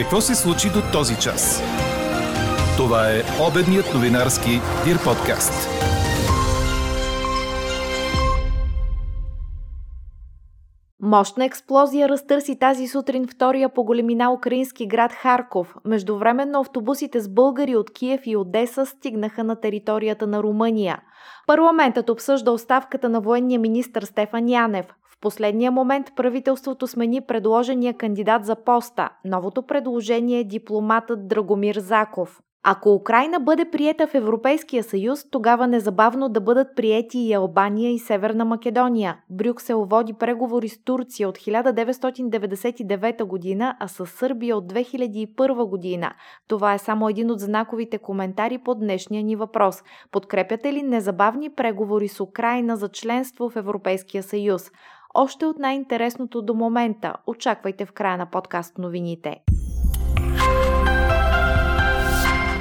Какво се случи до този час? Това е обедният новинарски Дир подкаст. Мощна експлозия разтърси тази сутрин втория по големина украински град Харков. Междувременно автобусите с българи от Киев и Одеса стигнаха на територията на Румъния. Парламентът обсъжда оставката на военния министр Стефан Янев. Последния момент правителството смени предложения кандидат за поста. Новото предложение е дипломатът Драгомир Заков. Ако Украина бъде приета в Европейския съюз, тогава незабавно да бъдат приети и Албания и Северна Македония. Брюксел води преговори с Турция от 1999 година, а с Сърбия от 2001 година. Това е само един от знаковите коментари по днешния ни въпрос. Подкрепяте ли незабавни преговори с Украина за членство в Европейския съюз? Още от най-интересното до момента. Очаквайте в края на подкаст новините.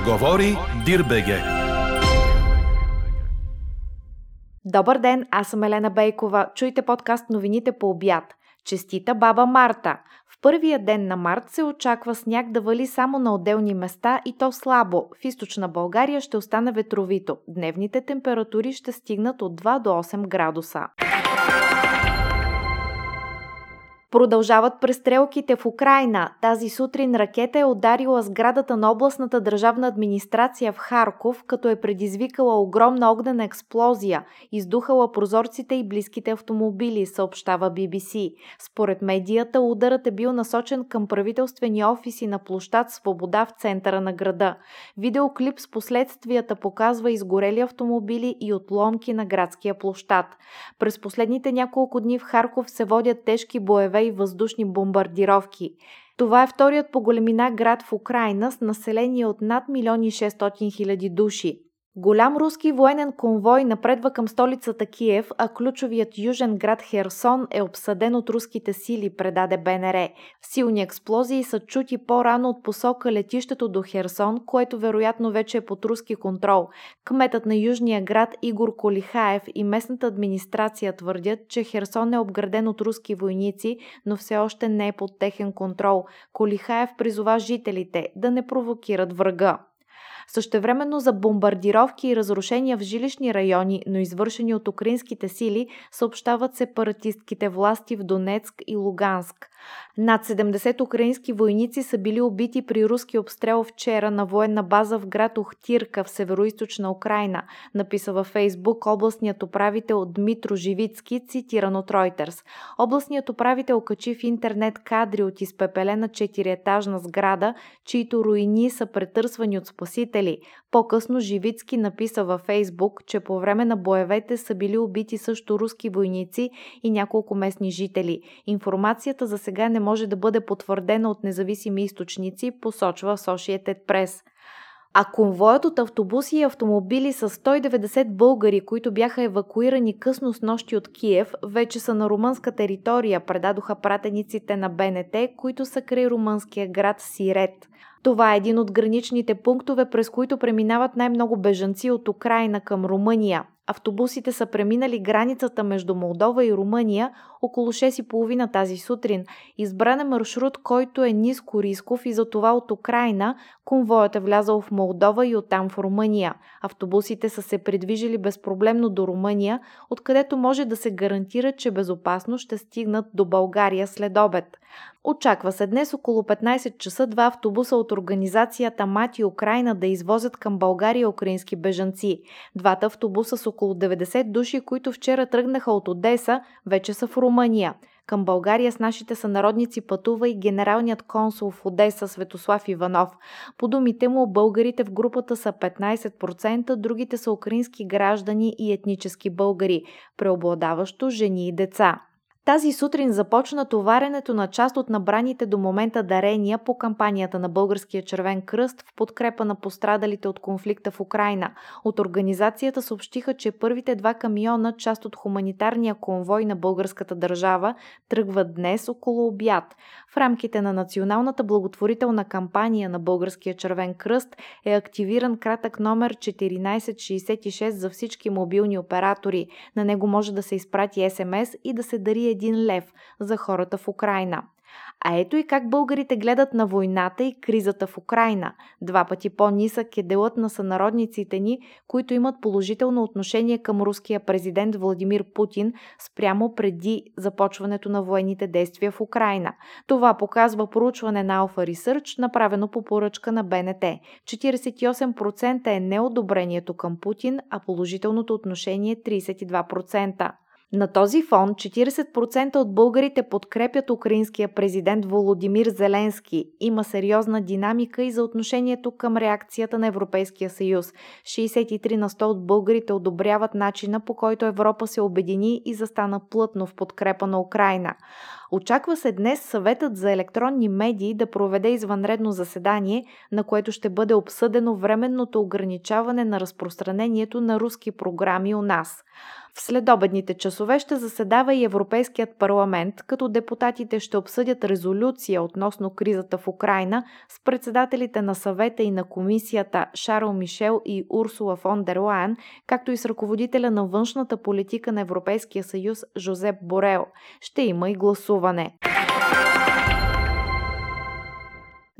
Говори Дирбеге. Добър ден, аз съм Елена Бейкова. Чуйте подкаст новините по обяд. Честита баба Марта! В първия ден на март се очаква сняг да вали само на отделни места и то слабо. В източна България ще остане ветровито. Дневните температури ще стигнат от 2 до 8 градуса. Продължават престрелките в Украина. Тази сутрин ракета е ударила сградата на областната държавна администрация в Харков, като е предизвикала огромна огнена експлозия, издухала прозорците и близките автомобили, съобщава BBC. Според медията, ударът е бил насочен към правителствени офиси на площад Свобода в центъра на града. Видеоклип с последствията показва изгорели автомобили и отломки на градския площад. През последните няколко дни в Харков се водят тежки боеве и въздушни бомбардировки. Това е вторият по големина град в Украина с население от над 1 600 хиляди души. Голям руски военен конвой напредва към столицата Киев, а ключовият южен град Херсон е обсъден от руските сили, предаде БНР. Силни експлозии са чути по-рано от посока летището до Херсон, което вероятно вече е под руски контрол. Кметът на южния град Игор Колихаев и местната администрация твърдят, че Херсон е обграден от руски войници, но все още не е под техен контрол. Колихаев призова жителите да не провокират врага. Същевременно за бомбардировки и разрушения в жилищни райони, но извършени от украинските сили, съобщават сепаратистките власти в Донецк и Луганск. Над 70 украински войници са били убити при руски обстрел вчера на военна база в град Охтирка в североизточна Украина, написа във Фейсбук областният управител Дмитро Живицки, цитиран от Reuters. Областният управител качи в интернет кадри от изпепелена четириетажна сграда, чието руини са претърсвани от спасители. По-късно Живицки написа във Фейсбук, че по време на боевете са били убити също руски войници и няколко местни жители. Информацията за сега не може да бъде потвърдена от независими източници, посочва Associated Press. А конвоят от автобуси и автомобили с 190 българи, които бяха евакуирани късно с нощи от Киев, вече са на румънска територия, предадоха пратениците на БНТ, които са край румънския град Сирет. Това е един от граничните пунктове, през които преминават най-много бежанци от Украина към Румъния. Автобусите са преминали границата между Молдова и Румъния около 6.30 тази сутрин. Избран е маршрут, който е ниско рисков и затова от Украина конвоят е влязал в Молдова и оттам в Румъния. Автобусите са се придвижили безпроблемно до Румъния, откъдето може да се гарантира, че безопасно ще стигнат до България след обед. Очаква се днес около 15 часа два автобуса от организацията Мати Украина да извозят към България украински бежанци. Двата автобуса с около 90 души, които вчера тръгнаха от Одеса, вече са в Румъния. Към България с нашите сънародници пътува и генералният консул в Одеса Светослав Иванов. По думите му, българите в групата са 15%, другите са украински граждани и етнически българи, преобладаващо жени и деца. Тази сутрин започна товаренето на част от набраните до момента дарения по кампанията на Българския червен кръст в подкрепа на пострадалите от конфликта в Украина. От организацията съобщиха, че първите два камиона, част от хуманитарния конвой на българската държава, тръгват днес около обяд. В рамките на националната благотворителна кампания на Българския червен кръст е активиран кратък номер 1466 за всички мобилни оператори. На него може да се изпрати СМС и да се дари 1 лев за хората в Украина. А ето и как българите гледат на войната и кризата в Украина. Два пъти по-нисък е делът на сънародниците ни, които имат положително отношение към руския президент Владимир Путин спрямо преди започването на военните действия в Украина. Това показва проучване на Alpha Research, направено по поръчка на БНТ. 48% е неодобрението към Путин, а положителното отношение 32%. На този фон 40% от българите подкрепят украинския президент Володимир Зеленски. Има сериозна динамика и за отношението към реакцията на Европейския съюз. 63 на 100 от българите одобряват начина по който Европа се обедини и застана плътно в подкрепа на Украина. Очаква се днес съветът за електронни медии да проведе извънредно заседание, на което ще бъде обсъдено временното ограничаване на разпространението на руски програми у нас. В следобедните часове ще заседава и Европейският парламент, като депутатите ще обсъдят резолюция относно кризата в Украина с председателите на съвета и на комисията Шарл Мишел и Урсула фон дер Лайен, както и с ръководителя на външната политика на Европейския съюз Жозеп Борел. Ще има и гласуване. приготоване.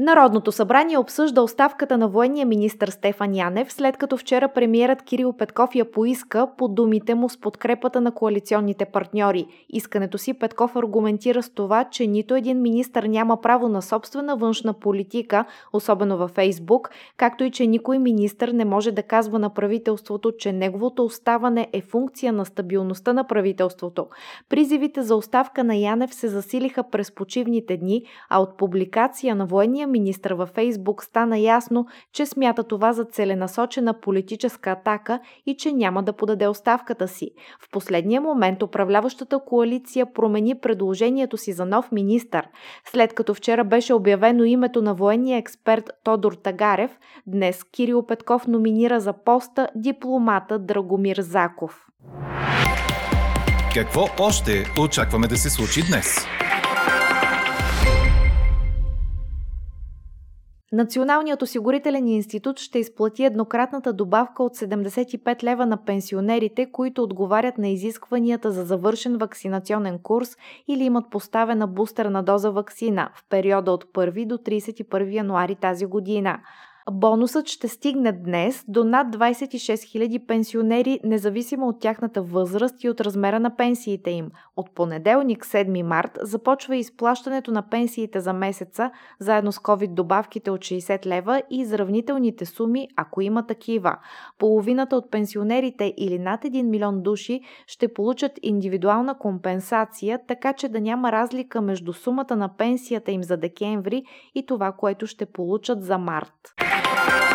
Народното събрание обсъжда оставката на военния министр Стефан Янев, след като вчера премиерът Кирил Петков я поиска по думите му с подкрепата на коалиционните партньори. Искането си Петков аргументира с това, че нито един министр няма право на собствена външна политика, особено във Фейсбук, както и че никой министр не може да казва на правителството, че неговото оставане е функция на стабилността на правителството. Призивите за оставка на Янев се засилиха през почивните дни, а от публикация на военния министр във Фейсбук стана ясно, че смята това за целенасочена политическа атака и че няма да подаде оставката си. В последния момент управляващата коалиция промени предложението си за нов министр. След като вчера беше обявено името на военния експерт Тодор Тагарев, днес Кирил Петков номинира за поста дипломата Драгомир Заков. Какво още очакваме да се случи днес? Националният осигурителен институт ще изплати еднократната добавка от 75 лева на пенсионерите, които отговарят на изискванията за завършен вакцинационен курс или имат поставена бустерна доза вакцина в периода от 1 до 31 януари тази година. Бонусът ще стигне днес до над 26 000 пенсионери, независимо от тяхната възраст и от размера на пенсиите им. От понеделник 7 март започва изплащането на пенсиите за месеца, заедно с COVID добавките от 60 лева и изравнителните суми, ако има такива. Половината от пенсионерите или над 1 милион души ще получат индивидуална компенсация, така че да няма разлика между сумата на пенсията им за декември и това, което ще получат за март. Thank you.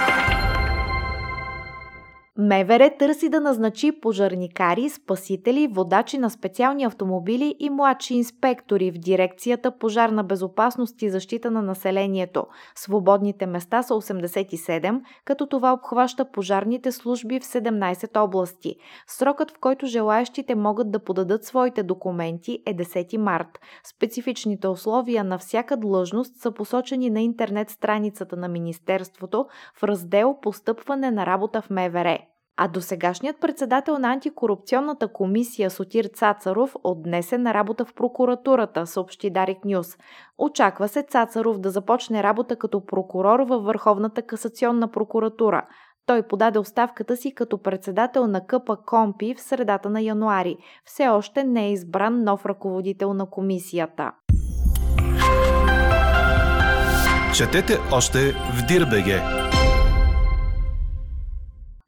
МВР търси да назначи пожарникари, спасители, водачи на специални автомобили и младши инспектори в дирекцията Пожарна безопасност и защита на населението. Свободните места са 87, като това обхваща пожарните служби в 17 области. Срокът, в който желаящите могат да подадат своите документи е 10 март. Специфичните условия на всяка длъжност са посочени на интернет страницата на Министерството в раздел Постъпване на работа в МВР. А досегашният председател на антикорупционната комисия Сотир Цацаров отнесе на работа в прокуратурата, съобщи Дарик Нюс. Очаква се Цацаров да започне работа като прокурор във Върховната касационна прокуратура. Той подаде оставката си като председател на КП Компи в средата на януари. Все още не е избран нов ръководител на комисията. Четете още в Дирбеге!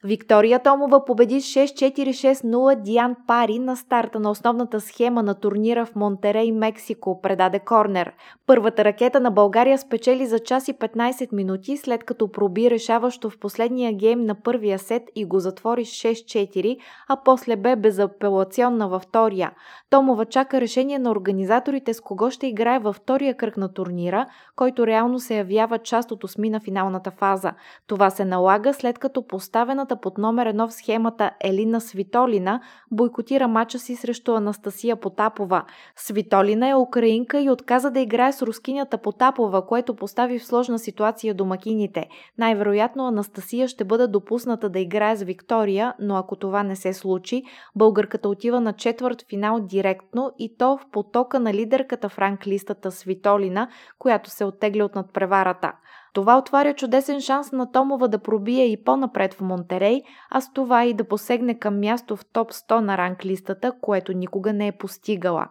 Виктория Томова победи 6-4-6-0 Диан Пари на старта на основната схема на турнира в Монтерей, Мексико, предаде корнер. Първата ракета на България спечели за час и 15 минути, след като проби решаващо в последния гейм на първия сет и го затвори 6-4, а после бе безапелационна във втория. Томова чака решение на организаторите с кого ще играе във втория кръг на турнира, който реално се явява част от осмина финалната фаза. Това се налага след като поставената записаната под номер едно в схемата Елина Свитолина бойкотира мача си срещу Анастасия Потапова. Свитолина е украинка и отказа да играе с рускинята Потапова, което постави в сложна ситуация домакините. Най-вероятно Анастасия ще бъде допусната да играе с Виктория, но ако това не се случи, българката отива на четвърт финал директно и то в потока на лидерката в ранглистата Свитолина, която се оттегля от надпреварата. Това отваря чудесен шанс на Томова да пробие и по-напред в Монтерей, а с това и да посегне към място в топ 100 на ранглистата, което никога не е постигала.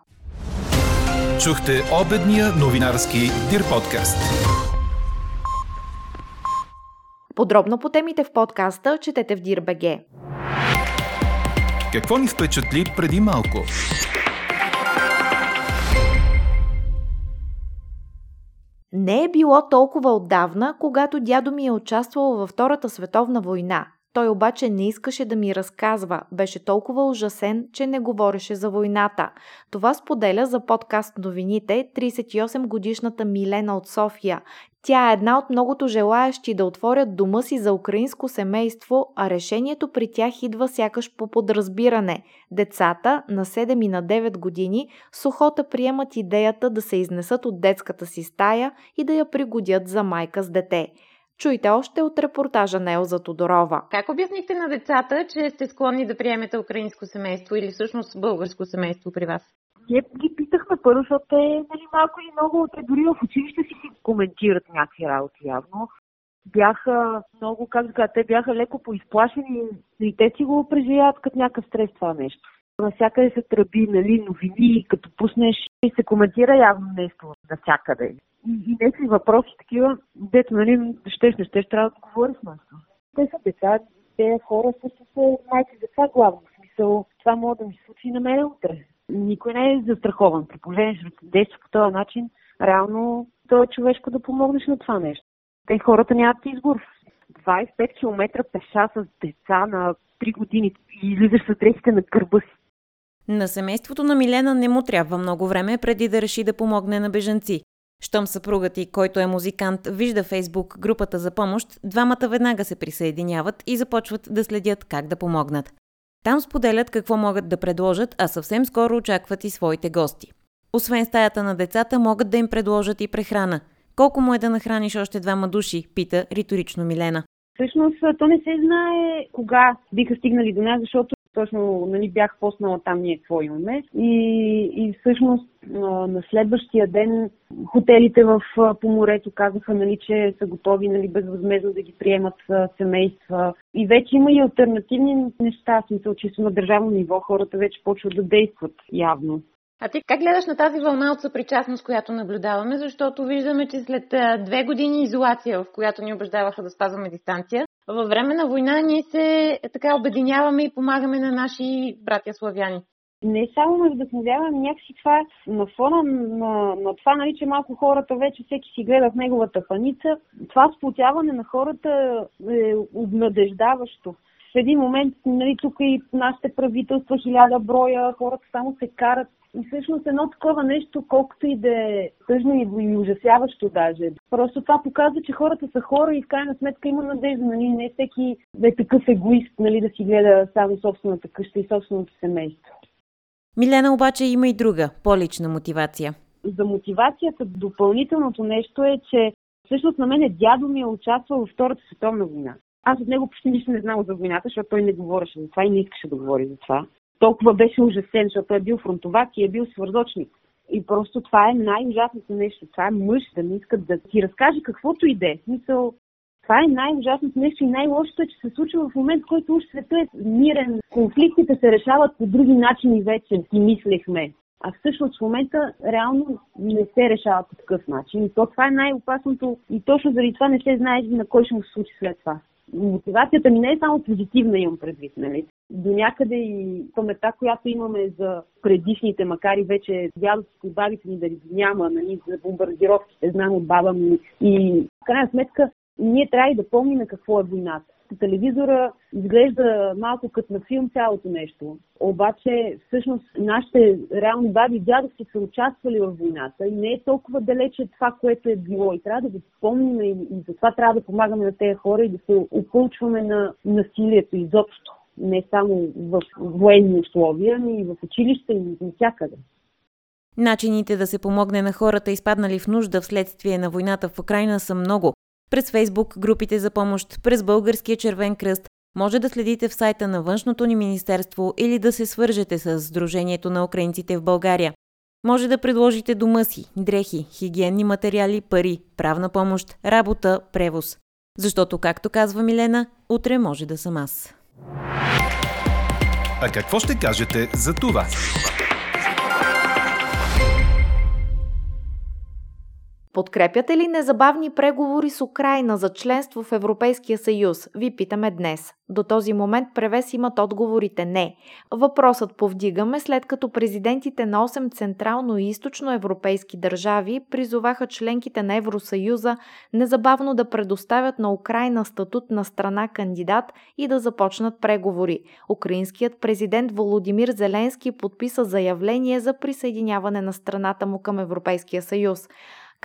Чухте обедния новинарски Дир подкаст. Подробно по темите в подкаста четете в DIRBG. Какво ни впечатли преди малко? Не е било толкова отдавна, когато дядо ми е участвал във Втората световна война. Той обаче не искаше да ми разказва, беше толкова ужасен, че не говореше за войната. Това споделя за подкаст новините 38 годишната Милена от София. Тя е една от многото желаящи да отворят дома си за украинско семейство, а решението при тях идва сякаш по подразбиране. Децата на 7 и на 9 години с охота приемат идеята да се изнесат от детската си стая и да я пригодят за майка с дете. Чуйте още от репортажа на Елза Тодорова. Как обяснихте на децата, че сте склонни да приемете украинско семейство или всъщност българско семейство при вас? Ние ги питахме първо, защото те нали, малко и много, те дори в училище си си коментират някакви работи явно. Бяха много, как да те бяха леко поизплашени и те си го преживяват като някакъв стрес това нещо. Навсякъде се тръби, нали, новини, като пуснеш и се коментира явно нещо навсякъде. И, и някакви въпроси такива, дето, нали, щеш, не щеш, трябва да отговориш нещо. Те са деца, те хора също са майки деца главно. В смисъл, това може да ми се случи и на мен утре. Никой не е застрахован. При положение, че действа по този начин, реално то е човешко да помогнеш на това нещо. Те хората нямат избор. 25 км пеша с деца на 3 години и излизаш с дрехите на гърба си. На семейството на Милена не му трябва много време преди да реши да помогне на бежанци. Щом съпругът и, който е музикант, вижда Фейсбук групата за помощ, двамата веднага се присъединяват и започват да следят как да помогнат. Там споделят какво могат да предложат, а съвсем скоро очакват и своите гости. Освен стаята на децата, могат да им предложат и прехрана. Колко му е да нахраниш още двама души, пита риторично Милена. Всъщност, то не се знае кога биха стигнали до нас, защото точно нали, бях поснала там ние какво имаме. И, и всъщност на следващия ден хотелите в, по морето казаха, нали, че са готови нали, безвъзмезно да ги приемат семейства. И вече има и альтернативни неща, смисъл, чисто на държавно ниво хората вече почват да действат явно. А ти как гледаш на тази вълна от съпричастност, която наблюдаваме, защото виждаме, че след две години изолация, в която ни убеждаваха да спазваме дистанция, във време на война ние се така обединяваме и помагаме на наши братя славяни. Не само ме вдъхновява, някакси това на фона на, на това, нали, че малко хората вече всеки си гледа в неговата паница, това сплотяване на хората е обнадеждаващо. В един момент, нали, тук и нашите правителства, хиляда броя, хората само се карат и всъщност едно такова нещо, колкото и да е тъжно и ужасяващо даже. Просто това показва, че хората са хора и в крайна сметка има надежда. Нали? Не всеки да е такъв егоист, нали? да си гледа само собствената къща и собственото семейство. Милена обаче има и друга, по-лична мотивация. За мотивацията допълнителното нещо е, че всъщност на мен дядо ми е участвал във Втората световна война. Аз от него почти нищо не знам за войната, защото той не говореше за това и не искаше да говори за това толкова беше ужасен, защото е бил фронтовак и е бил свързочник. И просто това е най-ужасното нещо. Това е мъж да не искат да ти разкаже каквото и да е. Смисъл, това е най-ужасното нещо и най-лошото е, че се случва в момент, в който уж света е мирен. Конфликтите се решават по други начини вече, си мислехме. А всъщност в момента реално не се решава по такъв начин. И то това е най-опасното и точно заради това не се знае на кой ще му се случи след това мотивацията ми не е само позитивна, имам предвид. Нали? До някъде и паметта, която имаме за предишните, макар и вече дядовците и бабите ни да няма, нали, за бомбардировките, знам от баба ми. И в крайна сметка ние трябва и да помним какво е войната. Телевизора изглежда малко като на филм цялото нещо. Обаче, всъщност, нашите реални баби и дядовци са участвали в войната и не е толкова далече това, което е било. И трябва да го спомним и, и затова трябва да помагаме на тези хора и да се опълчваме на насилието изобщо. Не само в военни условия, но и в училище и навсякъде. Начините да се помогне на хората, изпаднали в нужда вследствие на войната в Украина, са много. През Фейсбук, групите за помощ, през Българския червен кръст, може да следите в сайта на Външното ни министерство или да се свържете с Сдружението на украинците в България. Може да предложите дома си, дрехи, хигиенни материали, пари, правна помощ, работа, превоз. Защото, както казва Милена, утре може да съм аз. А какво ще кажете за това? Подкрепяте ли незабавни преговори с Украина за членство в Европейския съюз? Ви питаме днес. До този момент превес имат отговорите не. Въпросът повдигаме след като президентите на 8 централно и източно европейски държави призоваха членките на Евросъюза незабавно да предоставят на Украина статут на страна кандидат и да започнат преговори. Украинският президент Володимир Зеленски подписа заявление за присъединяване на страната му към Европейския съюз.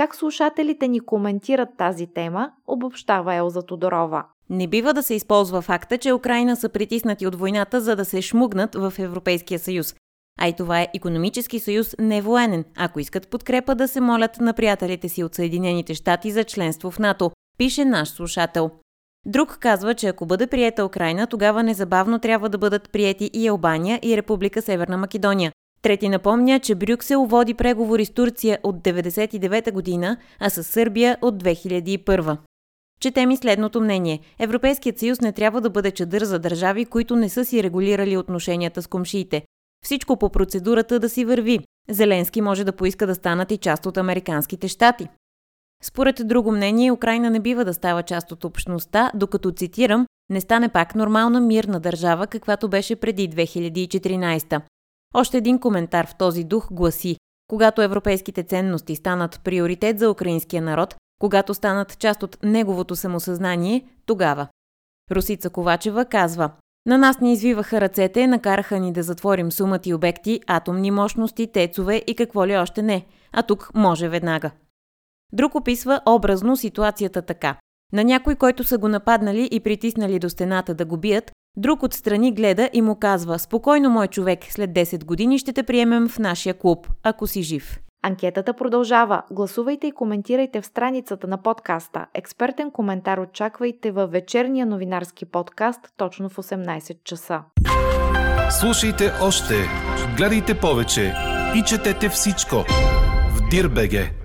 Как слушателите ни коментират тази тема, обобщава Елза Тодорова. Не бива да се използва факта, че Украина са притиснати от войната, за да се шмугнат в Европейския съюз. А и това е економически съюз, не военен. Ако искат подкрепа, да се молят на приятелите си от Съединените щати за членство в НАТО, пише наш слушател. Друг казва, че ако бъде приета Украина, тогава незабавно трябва да бъдат приети и Албания и Република Северна Македония. Трети напомня, че Брюксел води преговори с Турция от 1999 година, а с Сърбия от 2001. Четем и следното мнение. Европейският съюз не трябва да бъде чадър за държави, които не са си регулирали отношенията с комшиите. Всичко по процедурата да си върви. Зеленски може да поиска да станат и част от американските щати. Според друго мнение, Украина не бива да става част от общността, докато, цитирам, не стане пак нормална мирна държава, каквато беше преди 2014. Още един коментар в този дух гласи когато европейските ценности станат приоритет за украинския народ, когато станат част от неговото самосъзнание, тогава. Русица Ковачева казва на нас ни извиваха ръцете, накараха ни да затворим сумати обекти, атомни мощности, тецове и какво ли още не. А тук може веднага. Друг описва образно ситуацията така. На някой, който са го нападнали и притиснали до стената да го бият, Друг отстрани гледа и му казва «Спокойно, мой човек, след 10 години ще те приемем в нашия клуб, ако си жив». Анкетата продължава. Гласувайте и коментирайте в страницата на подкаста. Експертен коментар очаквайте във вечерния новинарски подкаст точно в 18 часа. Слушайте още, гледайте повече и четете всичко в Дирбеге.